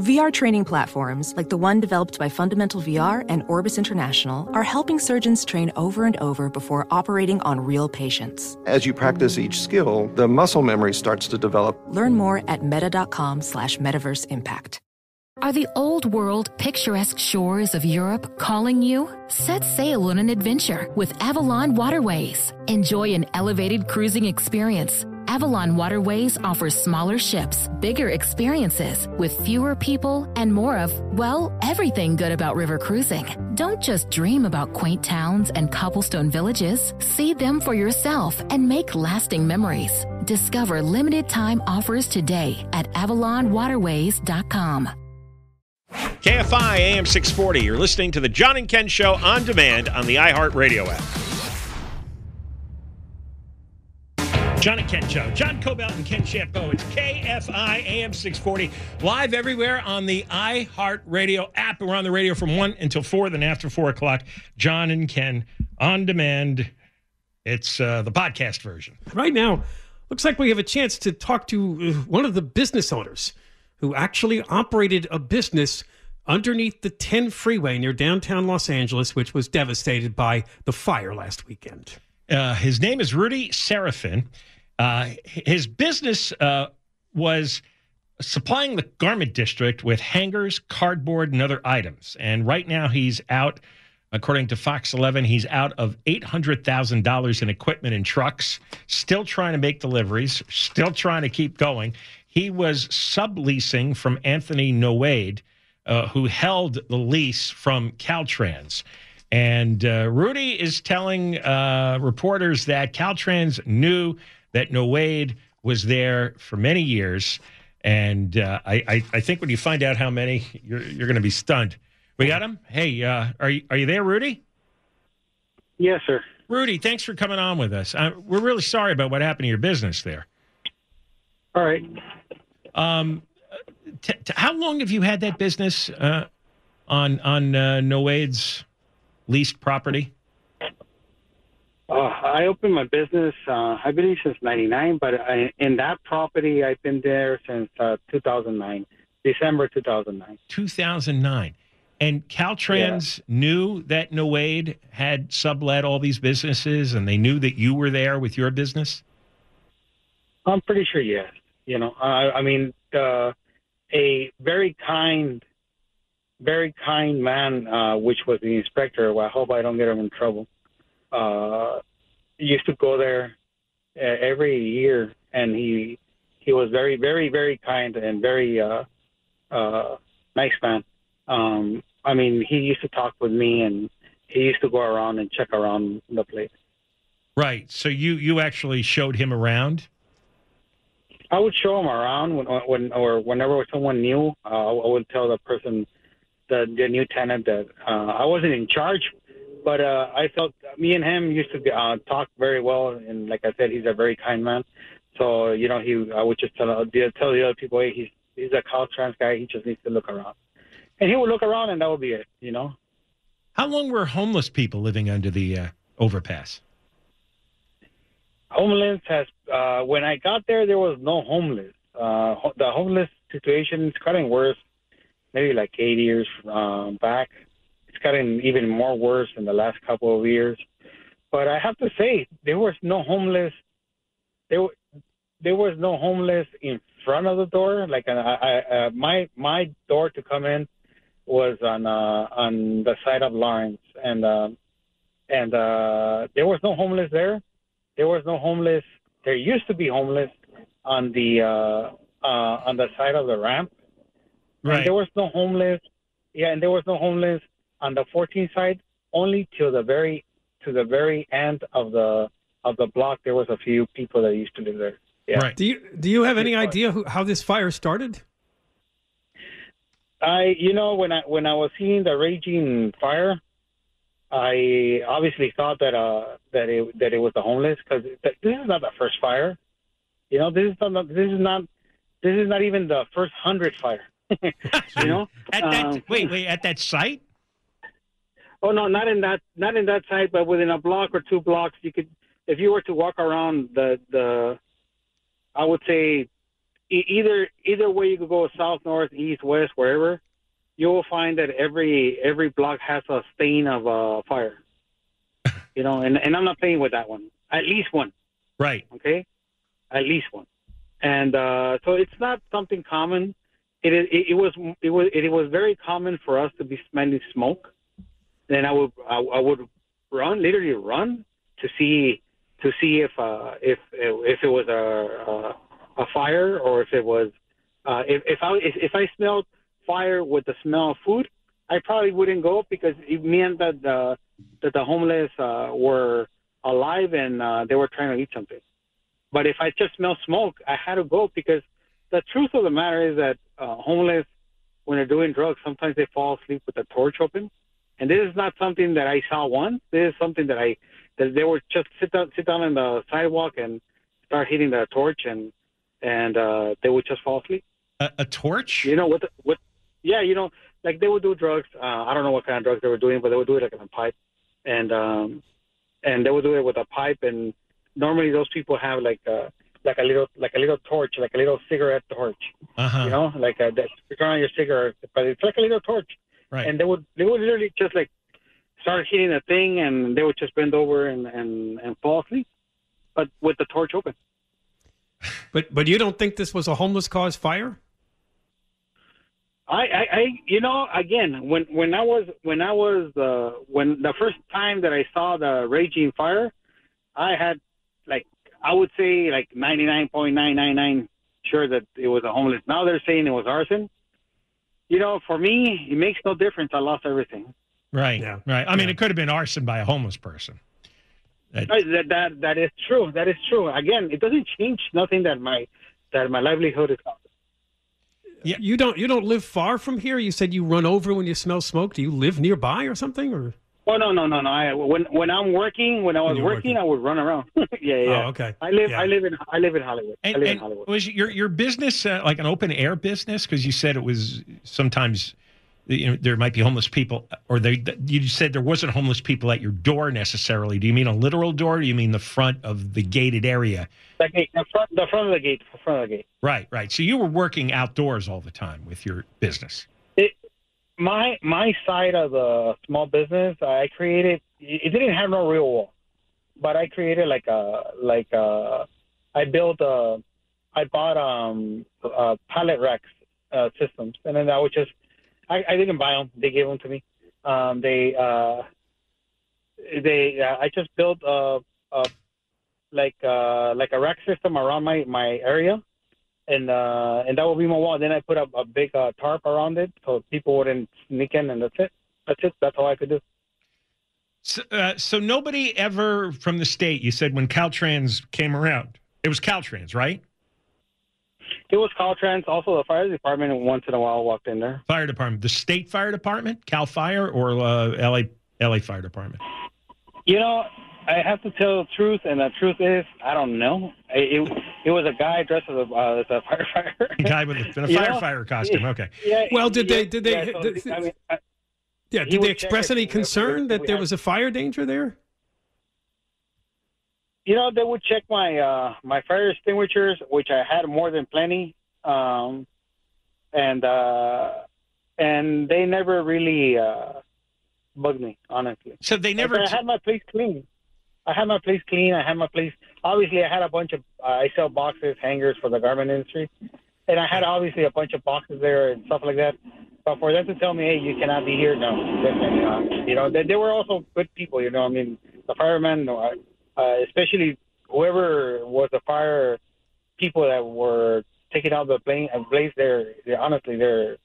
VR training platforms, like the one developed by Fundamental VR and Orbis International, are helping surgeons train over and over before operating on real patients. As you practice each skill, the muscle memory starts to develop. Learn more at meta.com slash metaverse impact. Are the old world, picturesque shores of Europe calling you? Set sail on an adventure with Avalon Waterways. Enjoy an elevated cruising experience Avalon Waterways offers smaller ships, bigger experiences, with fewer people and more of, well, everything good about river cruising. Don't just dream about quaint towns and cobblestone villages. See them for yourself and make lasting memories. Discover limited time offers today at AvalonWaterways.com. KFI AM 640. You're listening to the John and Ken Show on demand on the iHeartRadio app. John and Ken Show. John Kobylt and Ken Chiampou. It's KFI AM 640. Live everywhere on the iHeartRadio app. We're on the radio from 1 until 4, then after 4 o'clock. John and Ken on demand. It's uh, the podcast version. Right now, looks like we have a chance to talk to uh, one of the business owners who actually operated a business underneath the 10 freeway near downtown Los Angeles, which was devastated by the fire last weekend. Uh, his name is Rudy Serafin. Uh, his business uh, was supplying the garment district with hangers, cardboard, and other items. And right now, he's out, according to Fox 11, he's out of $800,000 in equipment and trucks, still trying to make deliveries, still trying to keep going. He was subleasing from Anthony Noade, uh, who held the lease from Caltrans. And uh, Rudy is telling uh, reporters that Caltrans knew that Noade was there for many years. And uh, I, I, I, think when you find out how many, you're, you're going to be stunned. We got him? Hey, uh, are, you, are you there, Rudy? Yes, sir. Rudy, thanks for coming on with us. Uh, we're really sorry about what happened to your business there. All right. Um, t- t- how long have you had that business uh, on on uh, Noade's leased property? Uh, I opened my business, uh, I believe, since '99, but I, in that property, I've been there since uh, 2009, December 2009. 2009. And Caltrans yeah. knew that Noade had sublet all these businesses, and they knew that you were there with your business. I'm pretty sure, yes. You know, I mean, uh, a very kind, very kind man, uh, which was the inspector. Well, I hope I don't get him in trouble uh, used to go there uh, every year, and he he was very, very, very kind and very uh, uh, nice man. Um, I mean, he used to talk with me, and he used to go around and check around the place. Right. So you you actually showed him around. I would show him around when, when or whenever someone new. Uh, I would tell the person, the the new tenant that uh, I wasn't in charge but uh, I felt me and him used to uh, talk very well, and like I said, he's a very kind man. So you know, he I would just tell tell the other people, hey, he's he's a Caltrans guy. He just needs to look around, and he would look around, and that would be it. You know. How long were homeless people living under the uh, overpass? Homeless has uh, when I got there, there was no homeless. Uh, the homeless situation is getting worse. Maybe like eight years um, back it's gotten even more worse in the last couple of years. But I have to say, there was no homeless. There, there was no homeless in front of the door. Like uh, I, uh, my my door to come in was on uh, on the side of Lawrence, and uh, and uh, there was no homeless there. There was no homeless. There used to be homeless on the uh, uh, on the side of the ramp. Right. And there was no homeless. Yeah, and there was no homeless on the 14th side. Only to the very to the very end of the of the block, there was a few people that used to live there. Yeah. Right. Do you do you have any idea who, how this fire started? I, you know, when I when I was seeing the raging fire, I obviously thought that uh that it that it was the homeless because this is not the first fire. You know, this is not this is not this is not even the first hundred fire. you know, At that, Um, wait, wait, at that site? Oh no, not in that not in that site, but within a block or two blocks, you could if you were to walk around the the I would say e- either either way you could go south, north, east, west, wherever, you will find that every every block has a stain of uh, fire. You know, and and I'm not playing with that one. At least one, Right. okay? At least one. And uh, so it's not something common. It, is- it, it was it was it was very common for us to be smelling smoke. Then I would I, I would run literally run to see to see if uh, if if it was a a, a fire or if it was uh, if if I if, if I smelled fire with the smell of food, I probably wouldn't go because it meant that the that the homeless uh, were alive and uh, they were trying to eat something. But if I just smell smoke, I had to go because the truth of the matter is that uh, homeless, when they're doing drugs, sometimes they fall asleep with the torch open. And this is not something that I saw once. This is something that I that they would just sit down sit down on the sidewalk and start hitting the torch and and uh, they would just fall asleep. A, a torch? You know, with what? yeah, you know, like they would do drugs. Uh, I don't know what kind of drugs they were doing, but they would do it like in a pipe, and um, and they would do it with a pipe. And normally those people have like a like a little like a little torch, like a little cigarette torch. Uh-huh. You know, like a, that you turn on your cigarette, but it's like a little torch. Right. And they would they would literally just like start hitting the thing, and they would just bend over and and and fall asleep, but with the torch open. But but you don't think this was a homeless cause fire? I, I, I, you know, again, when when I was when I was uh, when the first time that I saw the raging fire, I had like I would say like ninety nine point nine nine nine sure that it was a homeless. Now they're saying it was arson. You know, for me, it makes no difference. I lost everything. Right. Yeah. Right. I mean, it could have been arson by a homeless person. That- Right, That that that is true. That is true. Again, it doesn't change nothing that my that my livelihood is. lost. Yeah. You don't you don't live far from here. You said you run over when you smell smoke. Do you live nearby or something? Or Oh no no no no! I when when I'm working when I was working, working. I would run around. yeah yeah. Oh, okay. I live Yeah. I live in I live in Hollywood. I And, live in Hollywood. was your your business uh, like an open air business? Because you said it was sometimes you know there might be homeless people, or they you said there wasn't homeless people at your door necessarily. Do you mean a literal door? Or do you mean the front of the gated area? The gate, the front, the front of the gate, the front of the gate. Right, right. So you were working outdoors all the time with your business. My my side of the small business, I created. It didn't have no real wall, but I created like a like a. I built a. I bought um uh, pallet racks uh, systems, and then I would just. I, I didn't buy them; they gave them to me. Um, they uh, they uh, I just built a, a like uh like a rack system around my my area and uh and that would be my wall. Then i put up a big uh, tarp around it so people wouldn't sneak in and that's it. That's it. That's all i could do. So, uh, so nobody ever from the state. You said when Caltrans came around, it was Caltrans, right? it was caltrans. Also the fire department once in a while walked in there. Fire department, the state fire department, Cal Fire, or uh, LA LA Fire Department. you know i have to tell the truth and the truth is i don't know it it, it was a guy dressed as a, uh, as a firefighter The guy with a, in a You know? firefighter costume. Okay. yeah Well, did yeah, they- did they- yeah, so, did- I mean, I, yeah, did they express any concern that there had- was a fire danger there? you know they would check my uh my fire extinguishers which i had more than plenty um and uh and they never really uh bugged me honestly So they never. But i had my place clean i had my place clean i had my place obviously I had a bunch of uh, I sell boxes, hangers for the garment industry, and I had obviously a bunch of boxes there and stuff like that. But for them to tell me, hey, you cannot be here, no. You know, they, they were also good people. You know, I mean, the firemen, uh, uh, especially whoever was the fire people that were taking out the plane blaze, blaze there, they're honestly, they're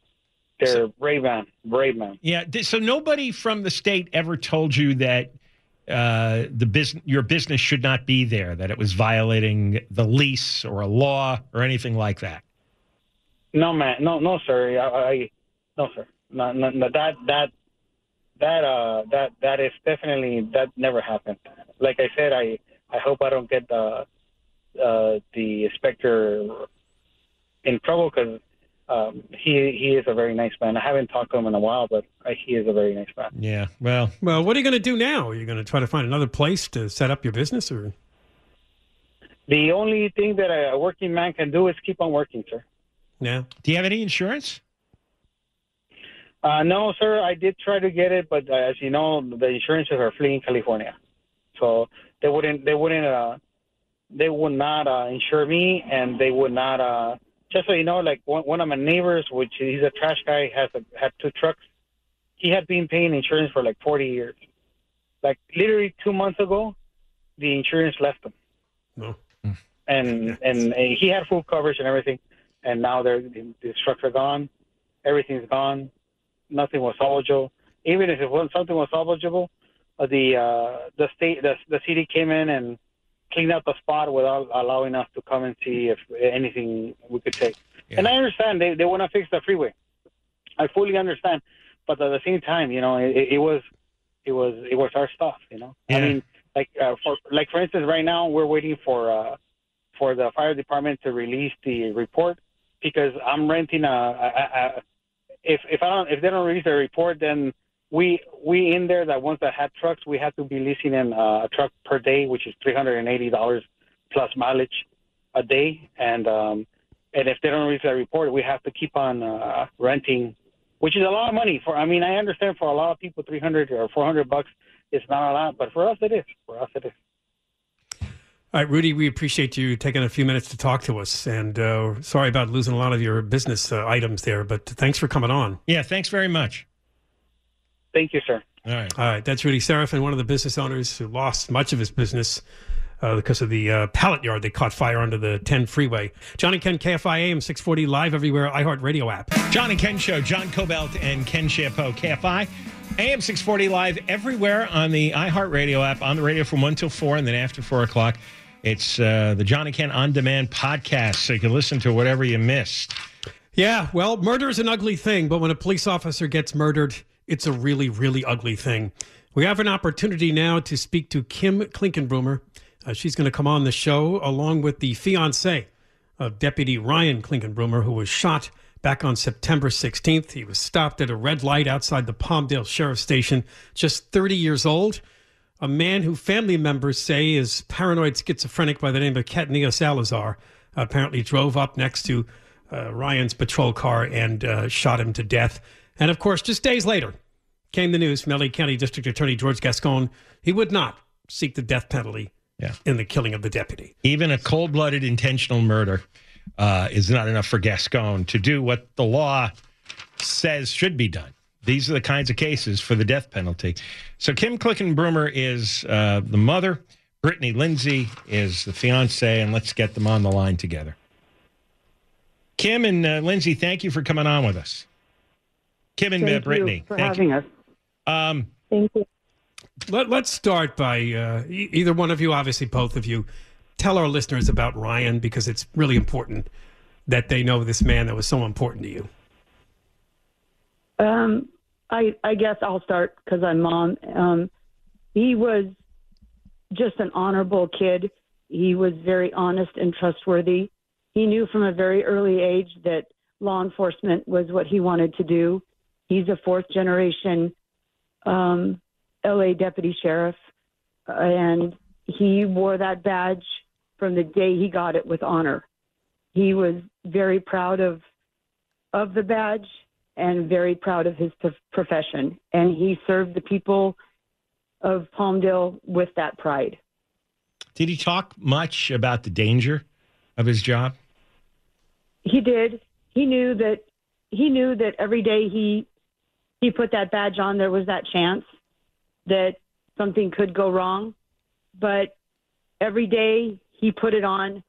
they're brave man, brave man. Yeah. So nobody from the state ever told you that uh, the business, your business should not be there, that it was violating the lease or a law or anything like that. No, man, no, no, sir. I, I no, sir. No, no, no, that that that uh that that is definitely that never happened. Like I said, I I hope I don't get the uh, the inspector in trouble because um, he he is a very nice man. I haven't talked to him in a while, but uh, he is a very nice man. Yeah. Well, Well, what are you going to do now? Are you going to try to find another place to set up your business, or The only thing that a working man can do is keep on working, sir. yeah? do you have any insurance? Uh, no, sir. I did try to get it, but uh, as you know, the insurances are fleeing California, so they wouldn't. They wouldn't. Uh, they would not uh, insure me, and they would not. Just so you know, like one, one of my neighbors, which he's a trash guy, has a, had two trucks. He had been paying insurance for like 40 years. Like literally two months ago, the insurance left him, No. and and he had full coverage and everything, and now they're the, the trucks are gone, everything's gone nothing was salvageable. Even if it was something was salvageable, uh, the uh, the state the, the city came in and cleaned out the spot without allowing us to come and see if anything we could take. And I understand they they want to fix the freeway. I fully understand, but at the same time, you know, it, it was it was it was our stuff. You know, I mean, like uh, for like for instance, right now we're waiting for uh, for the fire department to release the report because I'm renting a, a, a if if I don't if they don't release the report, then we we in there that ones that had trucks, we had to be leasing in uh, a truck per day, which is three hundred and eighty dollars plus mileage a day, and um, and if they don't release that report, we have to keep on uh, renting, which is a lot of money. For I mean, I understand for a lot of people, three hundred or four hundred bucks is not a lot, but for us it is. For us it is. All right, Rudy, we appreciate you taking a few minutes to talk to us, and uh, sorry about losing a lot of your business uh, items there, but thanks for coming on. Yeah. Thanks very much. Thank you, sir. All right. All right, that's Rudy Serafin, one of the business owners who lost much of his business uh, because of the uh, pallet yard that caught fire under the 10 freeway. Johnny Ken, KFI AM 640, live everywhere, iHeartRadio app. John and Ken Show, John Kobylt and Ken Chiampou, KFI, AM 640 live everywhere on the iHeartRadio app, on the radio from 1 till 4, and then after 4 o'clock. It's uh, the John and Ken On Demand podcast, so you can listen to whatever you missed. Yeah, well, murder is an ugly thing, but when a police officer gets murdered, it's a really, really ugly thing. We have an opportunity now to speak to Kim Clinkunbroomer. Uh, she's going to come on the show along with the fiance of Deputy Ryan Clinkunbroomer, who was shot back on September 16th. He was stopped at a red light outside the Palmdale Sheriff Station, just 30 years old. A man who family members say is paranoid schizophrenic by the name of Cataneo Salazar apparently drove up next to uh, Ryan's patrol car and uh, shot him to death. And of course, just days later came the news from LA County District Attorney George Gascon. He would not seek the death penalty Yeah. in the killing of the deputy. Even a cold blooded intentional murder uh, is not enough for Gascon to do what the law says should be done. These are the kinds of cases for the death penalty. So Kim Clinkunbroomer is uh, the mother. Brittany Lindsay is the fiance, and let's get them on the line together. Kim and uh, Lindsay, thank you for coming on with us. Kim and Thank Brittany, you for thank having you. us. Um, Thank you. Let, let's start by uh, e- either one of you, obviously both of you, tell our listeners about Ryan because it's really important that they know this man that was so important to you. Um, I I guess I'll start because I'm mom. Um, he was just an honorable kid. He was very honest and trustworthy. He knew from a very early age that law enforcement was what he wanted to do. He's a fourth generation um, LA deputy sheriff, and he wore that badge from the day he got it with honor. He was very proud of of the badge and very proud of his profession, and he served the people of Palmdale with that pride. Did he talk much about the danger of his job? He did. He knew that he knew that every day he he put that badge on, there was that chance that something could go wrong. But every day he put it on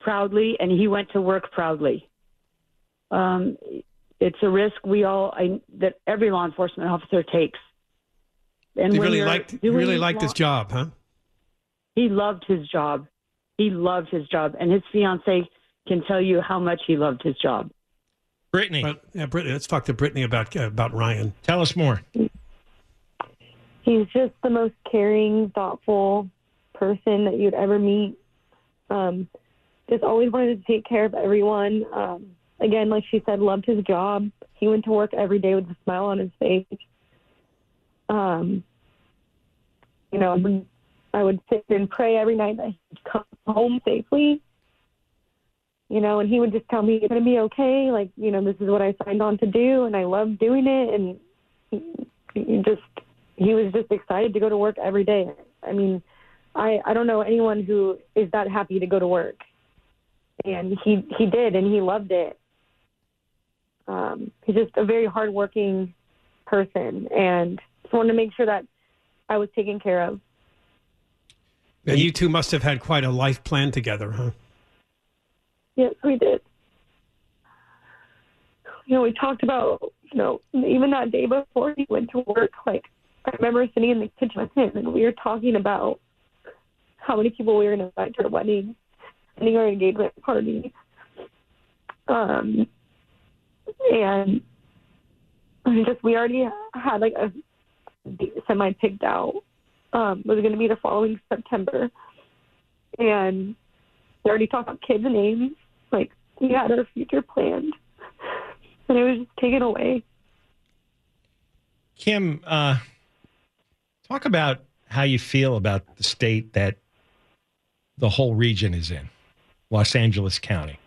proudly, and he went to work proudly. Um, it's a risk we all I, that every law enforcement officer takes. And he really liked he really liked law, his job, huh? He loved his job. He loved his job, and his fiance can tell you how much he loved his job. Brittany, well, yeah, Brittany. Let's talk to Brittany about uh, about Ryan. Tell us more. He's just the most caring, thoughtful person that you'd ever meet. Um, just always wanted to take care of everyone. Um, again, like she said, loved his job. He went to work every day with a smile on his face. Um, you know, I would, I would sit and pray every night that he'd come home safely. You know, and he would just tell me it's going to be okay. Like, you know, this is what I signed on to do, and I love doing it. And he, just, he was just excited to go to work every day. I mean, I I don't know anyone who is that happy to go to work and he he did, and he loved it. Um, he's just a very hardworking person, and just wanted to make sure that I was taken care of. And you two must have had quite a life plan together, huh? Yes, we did. You know, we talked about, you know, even that day before he went to work, like, I remember sitting in the kitchen with him and we were talking about how many people we were going to invite to our wedding attending our engagement party. Um, and just we already had like a semi picked out. Um, was going to be the following September, and we already talked about kids' names. Like we had our future planned, and it was just taken away. Kim, uh, talk about how you feel about the state that the whole region is in. Los Angeles County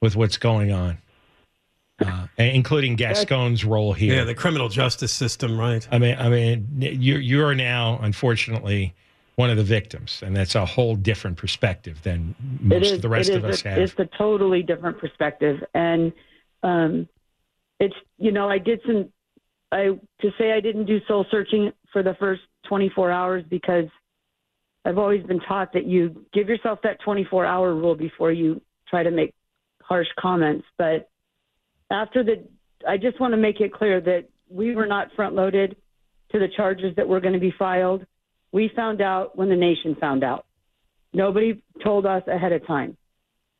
with what's going on, uh, including Gascon's role here. Yeah, the criminal justice system, right? I mean, I mean, you you are now unfortunately one of the victims, and that's a whole different perspective than most of the rest of us a, have. It's a totally different perspective, and um, it's you know I did some I to say I didn't do soul searching for the first 24 hours because I've always been taught that you give yourself that 24 hour rule before you try to make harsh comments. But after the, I just want to make it clear that we were not front loaded to the charges that were going to be filed. We found out when the nation found out. Nobody told us ahead of time.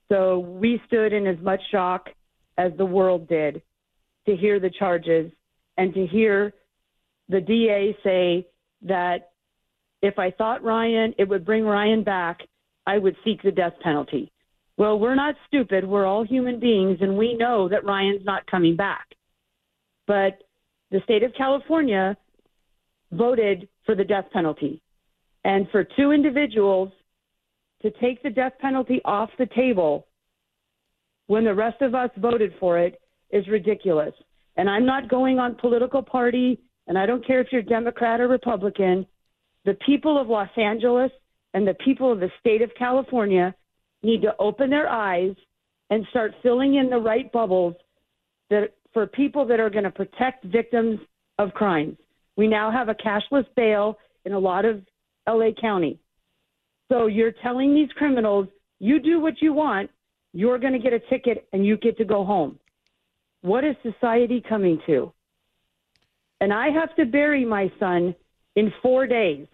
So we stood in as much shock as the world did to hear the charges and to hear the DA say that if I thought Ryan, it would bring Ryan back, I would seek the death penalty. Well, we're not stupid. We're all human beings, and we know that Ryan's not coming back. But the state of California voted for the death penalty. And for two individuals to take the death penalty off the table when the rest of us voted for it is ridiculous. And I'm not going on political party, and I don't care if you're Democrat or Republican the people of Los Angeles and the people of the state of California need to open their eyes and start filling in the right bubbles that for people that are going to protect victims of crimes. We now have a cashless bail in a lot of LA County. So you're telling these criminals, you do what you want, you're going to get a ticket and you get to go home. What is society coming to? And I have to bury my son in four days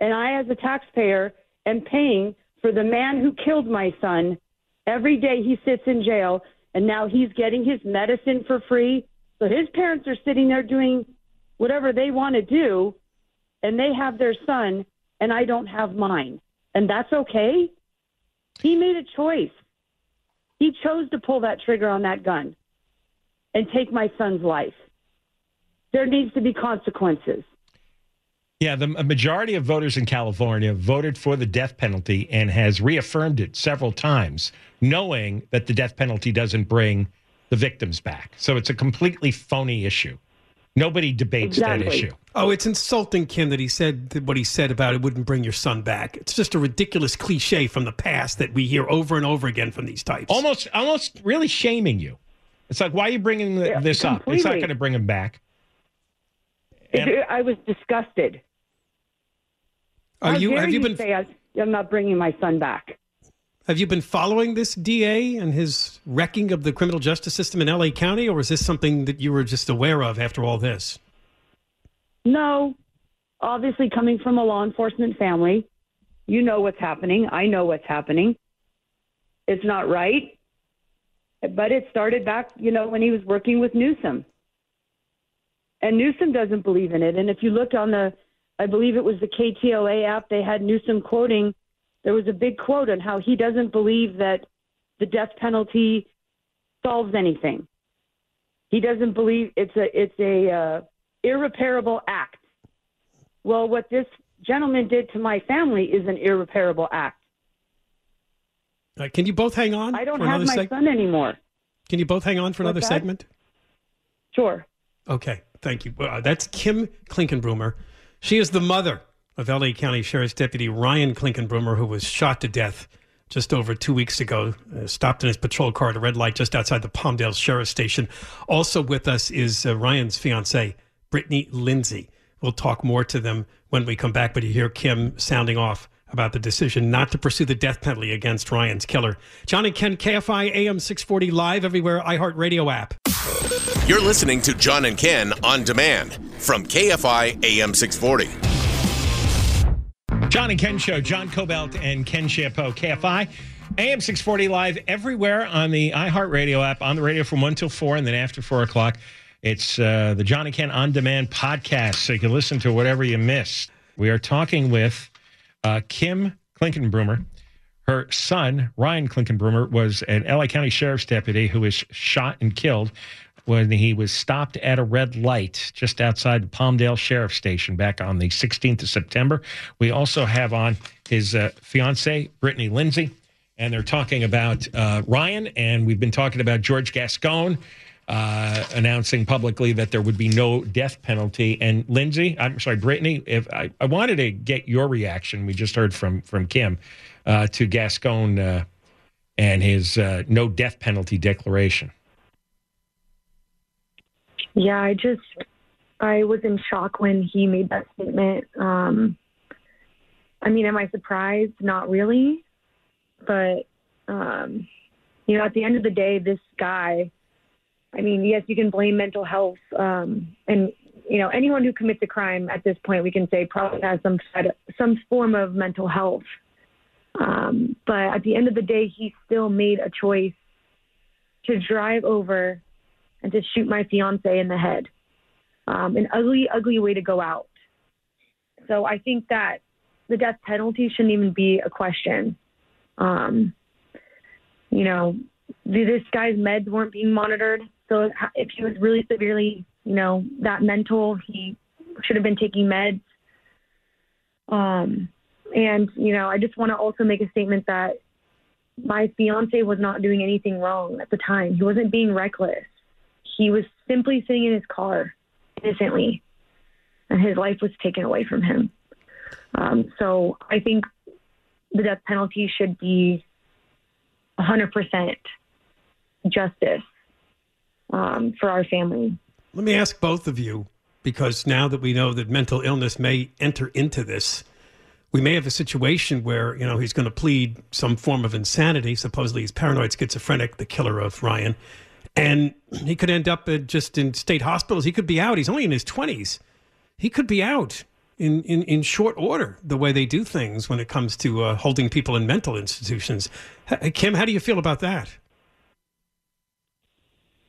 and I, as a taxpayer, am paying for the man who killed my son. Every day he sits in jail, and now he's getting his medicine for free. So his parents are sitting there doing whatever they want to do, and they have their son, and I don't have mine. And that's okay. He made a choice. He chose to pull that trigger on that gun and take my son's life. There needs to be consequences. Yeah, the majority of voters in California voted for the death penalty and has reaffirmed it several times, knowing that the death penalty doesn't bring the victims back. So it's a completely phony issue. Nobody debates that issue. Oh, it's insulting, Kim, that he said that what he said about it wouldn't bring your son back. It's just a ridiculous cliche from the past that we hear over and over again from these types. Almost, almost really shaming you. It's like, why are you bringing th- Yeah, this up? It's not going to bring him back. And- It- I was disgusted. Are How you dare have you been say I, I'm not bringing my son back? Have you been following this DA and his wrecking of the criminal justice system in LA County, or is this something that you were just aware of after all this? No, obviously coming from a law enforcement family, you know what's happening. I know what's happening. It's not right, but it started back, you know, when he was working with Newsom. And Newsom doesn't believe in it. And if you looked on the, I believe it was the KTLA app, they had Newsom quoting. There was a big quote on how he doesn't believe that the death penalty solves anything. He doesn't believe it's a it's a uh, irreparable act. Well, what this gentleman did to my family is an irreparable act. Uh, can you both hang on? I don't have my seg- son anymore. Can you both hang on for another that? segment? Sure. Okay, thank you. Uh, that's Kim Clinkunbroomer. She is the mother of LA County Sheriff's Deputy Ryan Clinkunbroomer, who was shot to death just over two weeks ago, uh, stopped in his patrol car at a red light just outside the Palmdale Sheriff's Station. Also with us is uh, Ryan's fiancee, Brittany Lindsay. We'll talk more to them when we come back, but you hear Kim sounding off about the decision not to pursue the death penalty against Ryan's killer. John and Ken, KFI AM 640 live everywhere, iHeartRadio app. You're listening to John and Ken on demand from KFI AM 640. John and Ken Show, John Kobylt and Ken Chiampou, KFI, AM 640 live everywhere on the iHeartRadio app, on the radio from 1 till 4, and then after 4 o'clock. It's uh, the John and Ken On Demand podcast, so you can listen to whatever you missed. We are talking with uh, Kim Clinkunbroomer. Her son, Ryan Clinkunbroomer, was an LA County Sheriff's deputy who was shot and killed when he was stopped at a red light just outside the Palmdale Sheriff's Station back on the 16th of September. We also have on his uh, Brittany Lindsay, and they're talking about uh, Ryan, and we've been talking about George Gascon. Uh, announcing publicly that there would be no death penalty. And Lindsay, I'm sorry, Brittany, if I, I wanted to get your reaction, we just heard from from Kim uh, to Gascon uh, and his uh, no death penalty declaration. Yeah, I just I was in shock when he made that statement. Um, I mean, am I surprised? Not really, but um, you know, at the end of the day, this guy. I mean, yes, you can blame mental health, um, and you know, anyone who commits a crime at this point, we can say probably has some some form of mental health. Um, but at the end of the day, he still made a choice to drive over and to shoot my fiance in the head. Um, an ugly, ugly way to go out. So I think that the death penalty shouldn't even be a question. Um, you know, th- this guy's meds weren't being monitored. So if he was really severely, you know, that mental, he should have been taking meds. Um, and, you know, I just want to also make a statement that my fiance was not doing anything wrong at the time. He wasn't being reckless. He was simply sitting in his car innocently, and his life was taken away from him. Um, so I think the death penalty should be 100% justice um, for our family. Let me ask both of you, because now that we know that mental illness may enter into this, we may have a situation where, you know, he's going to plead some form of insanity. Supposedly he's paranoid schizophrenic, the killer of Ryan. And he could end up just in state hospitals. He could be out. He's only in his 20s. He could be out in, in, in short order, the way they do things when it comes to uh, holding people in mental institutions. H- Kim, how do you feel about that?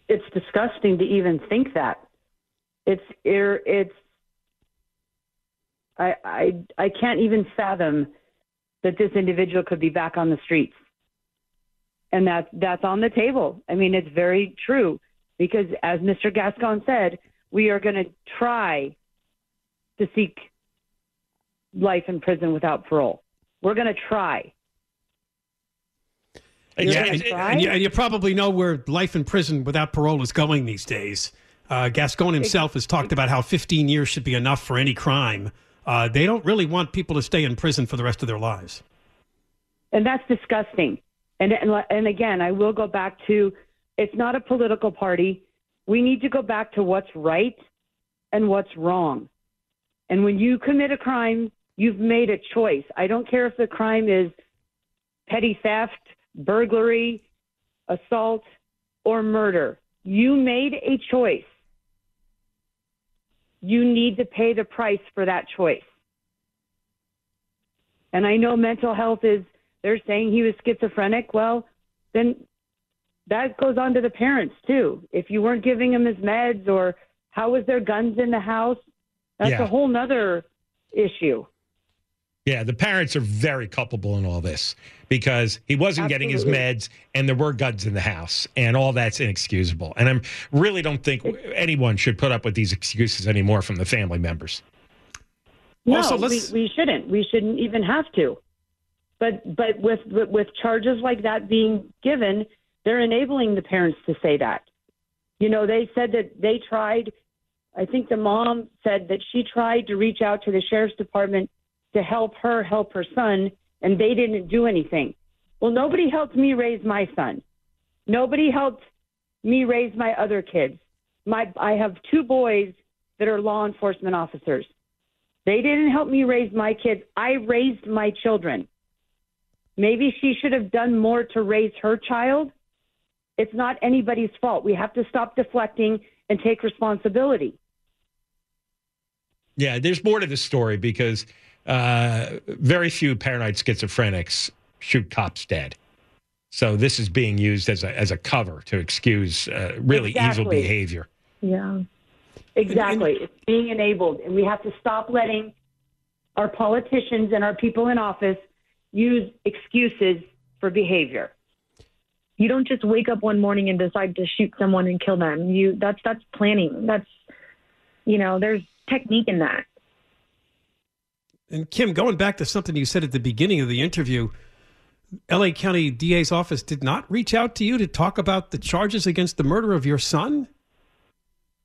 It's disgusting to even think that. It's it's I I I can't even fathom that this individual could be back on the streets. And that's that's on the table. I mean, it's very true because as Mr. Gascon said, we are going to try to seek life in prison without parole. We're going to try. You're Yeah, and, and you, and you probably know where life in prison without parole is going these days. Uh, Gascon himself has talked about how 15 years should be enough for any crime. Uh, they don't really want people to stay in prison for the rest of their lives. And that's disgusting. And, and, and again, I will go back to it's not a political party. We need to go back to what's right and what's wrong. And when you commit a crime, you've made a choice. I don't care if the crime is petty theft, burglary, assault, or murder. You made a choice. You need to pay the price for that choice. And I know mental health is, they're saying he was schizophrenic. Well, then that goes on to the parents too. If you weren't giving him his meds or how was there guns in the house, that's Yeah. a whole nother issue. Yeah, the parents are very culpable in all this because he wasn't getting his meds and there were guns in the house and all that's inexcusable. And I really don't think anyone should put up with these excuses anymore from the family members. No, Also, we, we shouldn't. We shouldn't even have to. But but with with charges like that being given, they're enabling the parents to say that. You know, they said that they tried. I think the mom said that she tried to reach out to the sheriff's department to help her help her son, and they didn't do anything. Well, nobody helped me raise my son. Nobody helped me raise my other kids. My I have two boys that are law enforcement officers. They didn't help me raise my kids. I raised my children. Maybe she should have done more to raise her child. It's not anybody's fault. We have to stop deflecting and take responsibility. Yeah, there's more to the story because uh, very few paranoid schizophrenics shoot cops dead. So this is being used as a as a cover to excuse uh, really evil behavior. Yeah. Exactly. It's being enabled. And we have to stop letting our politicians and our people in office use excuses for behavior. You don't just wake up one morning and decide to shoot someone and kill them. You that's that's planning. That's you know, there's technique in that. And Kim, going back to something you said at the beginning of the interview, LA County DA's office did not reach out to you to talk about the charges against the murder of your son?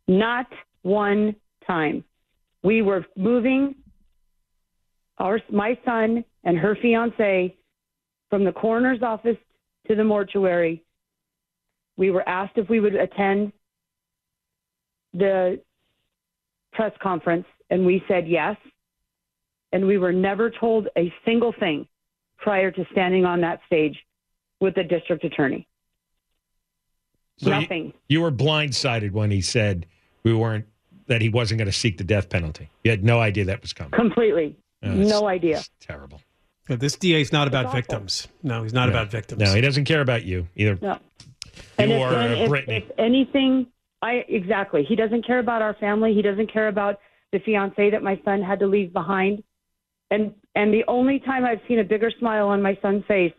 Not one time. We were moving our my son and her fiance from the coroner's office to the mortuary. We were asked if we would attend the press conference, and we said yes. And we were never told a single thing prior to standing on that stage with the district attorney. So you- Nothing. You, were blindsided when he said we weren't that he wasn't going to seek the death penalty. You had no idea that was coming. Completely. Oh, no idea. terrible. Yeah, This DA is not about victims. No, he's not No. about victims. No, he doesn't care about you either. No. You if- or if, Brittany. if anything, I exactly. He doesn't care about our family. He doesn't care about the fiance that my son had to leave behind. And and the only time I've seen a bigger smile on my son's face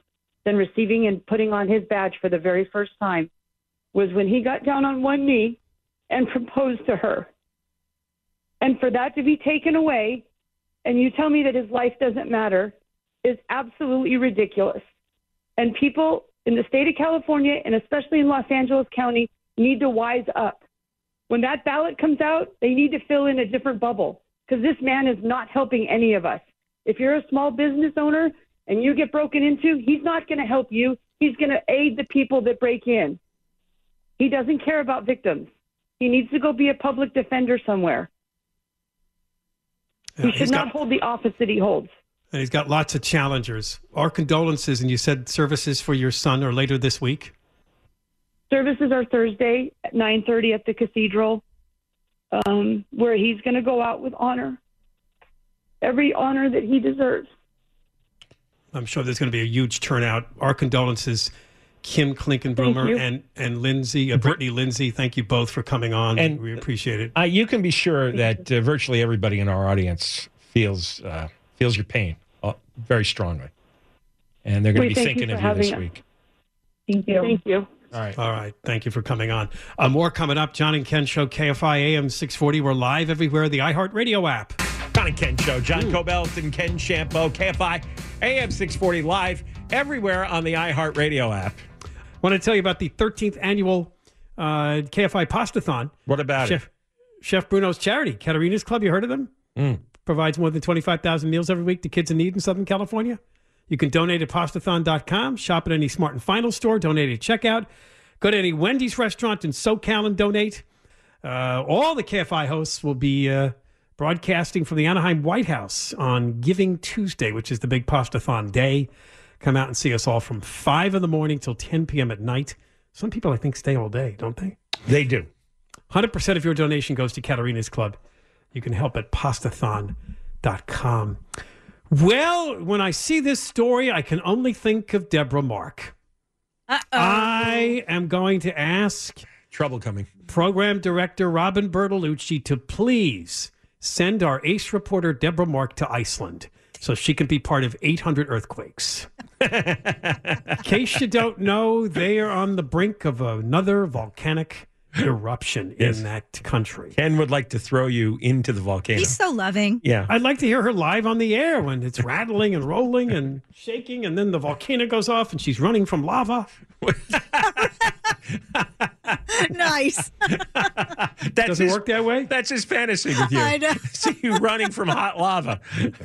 than receiving and putting on his badge for the very first time was when he got down on one knee and proposed to her. And for that to be taken away, and you tell me that his life doesn't matter, is absolutely ridiculous. And people in the state of California, and especially in Los Angeles County, need to wise up. When that ballot comes out, they need to fill in a different bubble because this man is not helping any of us. If you're a small business owner and you get broken into, he's not going to help you. He's going to aid the people that break in. He doesn't care about victims. He needs to go be a public defender somewhere. He should not got- hold the office that he holds. And he's got lots of challengers. Our condolences, and you said services for your son are later this week. services are Thursday at 9:30 at the cathedral, um, where he's going to go out with honor, every honor that he deserves. I'm sure there's going to be a huge turnout. Our condolences, Kim Clinkunbroomer you. and and Lindsay, uh, Brittany Lindsay. Thank you both for coming on. And- we appreciate it. Uh, you can be sure that uh, virtually everybody in our audience feels uh, feels your pain uh, very strongly, and they're going to be thank you thinking of you this us. week. Thank you. Thank you. All right. All right. Thank you for coming on. Uh, more coming up. John and Ken Show, KFI AM 640. We're live everywhere. The iHeartRadio app. John and Ken Show. John Kobylt and Ken Chiampou, KFI AM 640 live everywhere on the iHeartRadio app. Want to tell you about the 13th annual uh, KFI Pastathon. What about Chef, Chef Bruno's charity, Caterina's Club. You heard of them? Mm. Provides more than 25,000 meals every week to kids in need in Southern California. You can donate at pastathon.com, shop at any Smart and Final store, donate at checkout. Go to any Wendy's restaurant in SoCal and donate. Uh, all the KFI hosts will be uh, broadcasting from the Anaheim White House on Giving Tuesday, which is the big Pastathon day. Come out and see us all from 5 in the morning till 10 p.m. at night. Some people, I think, stay all day, don't they? They do. 100% of your donation goes to Caterina's Club. You can help at pastathon.com. Well, when I see this story, I can only think of Deborah Mark. Uh-oh. I am going to ask Trouble coming. program director Robin Bertolucci to please send our ace reporter Deborah Mark to Iceland so she can be part of 800 earthquakes. In case you don't know, they are on the brink of another volcanic eruption Yes. in that country. Ken would like to throw you into the volcano. He's so loving. yeah. I'd like to hear her live on the air when it's rattling and rolling and shaking, and then the volcano goes off and she's running from lava. nice. That's Does it his, work that way? That's his fantasy with you. I know. See you running from hot lava.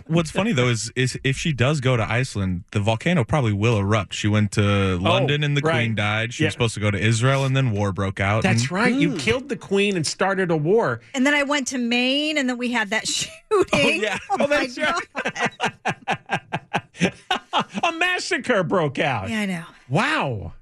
What's funny though is is if she does go to Iceland, the volcano probably will erupt. She went to oh, London and the Oh, right. Queen died. She Yeah. was supposed to go to Israel and then war broke out. That's and- right. You killed the queen and started a war. And then I went to Maine, and then we had that oh, shooting. yeah. Oh, Oh, my that's God. A massacre broke out. Yeah, I know. Wow.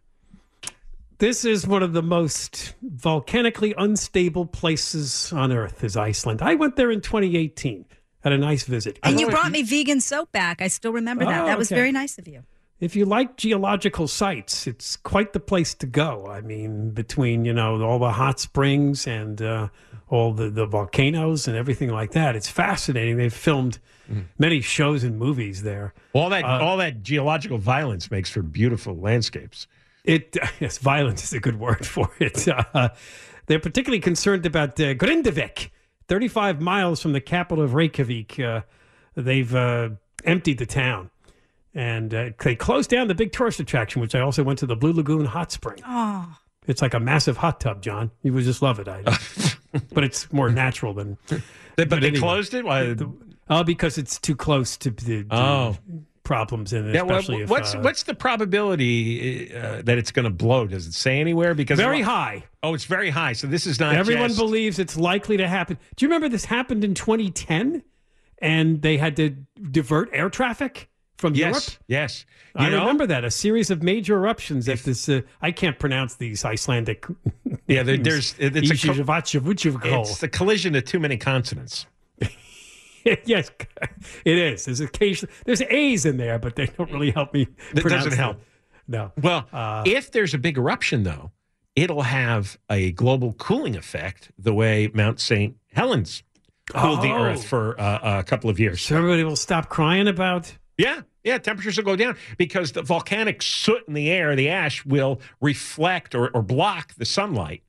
This is one of the most volcanically unstable places on Earth is Iceland. I went there in 2018. Had a nice visit. And you brought me vegan soap back. I still remember that. Oh, that was okay. very nice of you. If you like geological sites, it's quite the place to go. I mean, between, you know, all the hot springs and uh, all the, the volcanoes and everything like that, it's fascinating. They've filmed many shows and movies there. All that Uh, all that geological violence makes for beautiful landscapes. It yes, violence is a good word for it. Uh, they're particularly concerned about uh, Grindavik, 35 miles from the capital of Reykjavik. Uh, they've uh, emptied the town, and uh, they closed down the big tourist attraction, which I also went to the Blue Lagoon Hot Spring. Oh, It's like a massive hot tub, John. You would just love it. I, but it's more natural than. They, but, they anyway. closed it. Why? Oh, because it's too close to the to Oh. Problems in it, Yeah, well, especially if what's uh, what's the probability uh, that it's going to blow? Does it say anywhere? Because very high. Oh, it's very high. So this is not. Everyone just- believes it's likely to happen. Do you remember this happened in 2010 and they had to divert air traffic from Yes, Europe? yes. I know- remember that a series of major eruptions at this. Uh, I can't pronounce these Icelandic. Yeah, there, there's it's a, it's the collision of too many consonants. yes, it is. There's occasion. There's A's in there, but they don't really help me. That doesn't help. them. No. Well, Uh, if there's a big eruption, though, it'll have a global cooling effect, the way Mount St. Helens cooled the Oh. Earth for uh, a couple of years. So everybody will stop crying about. Yeah, yeah, temperatures will go down because the volcanic soot in the air, the ash, will reflect or, or block the sunlight.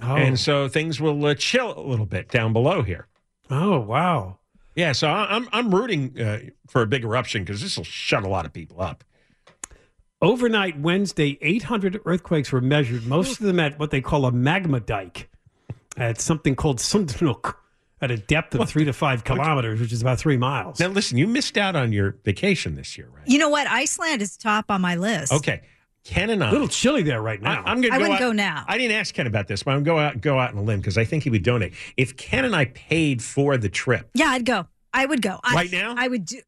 Oh. And so things will uh, chill a little bit down below here. Oh wow. Yeah, so I- I'm I'm rooting uh, for a big eruption because this will shut a lot of people up. Overnight Wednesday, 800 earthquakes were measured, most of them at what they call a magma dike, at something called Sundnuk, at a depth of three to five kilometers, which is about three miles. Now, listen, you missed out on your vacation this year, right? you know what? Iceland is top on my list. Okay, Ken and I. A little chilly there right now. I, am going to go wouldn't out- go now. I didn't ask Ken about this, but I'm going to go out go out on a limb because I think he would donate. If Ken and I paid for the trip, Yeah, I'd go. I would go. I, Right now? I would do.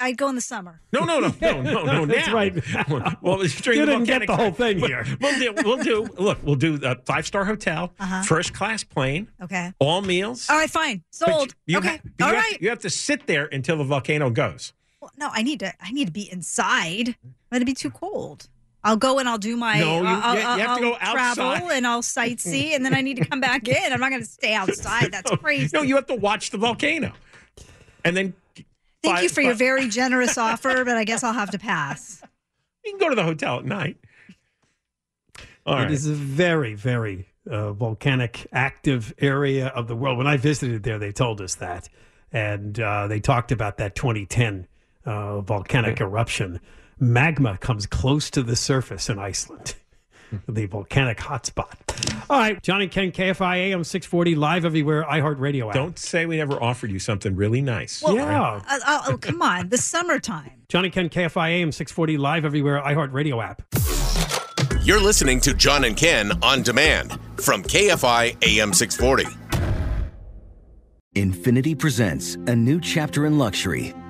I'd go in the summer. no, no, no, no, no, no. That's now. right. Well, it's during You the didn't get the whole thing here. We'll do. We'll do. Look, we'll do a five star hotel, Uh-huh. first class plane, Okay. all meals. All right, fine. Sold. you okay. ha- you All have- right. You have to sit there until the volcano goes. Well, no, I need to. I need to be inside. It'd be too cold. I'll go and I'll do my. No, you- I'll, you- you I'll- have to I'll travel and I'll sightsee, and then I need to come back in. I'm not going to stay outside. That's crazy. No, you have to watch the volcano, and then. Thank fi- you for your very generous offer, but I guess I'll have to pass. You can go to the hotel at night. All It right. is a very, very uh, volcanic active area of the world. When I visited there, they told us that. And uh, they talked about that 2010 uh, volcanic eruption. Magma comes close to the surface in Iceland. the volcanic hotspot. All right, John and Ken, KFI AM 640, live everywhere, iHeartRadio app. Don't say we never offered you something really nice. yeah. Uh, oh, oh, come on, the summertime. John and Ken, KFI AM 640, live everywhere, iHeartRadio app. You're listening to John and Ken on demand from KFI AM 640. Infiniti presents a new chapter in luxury,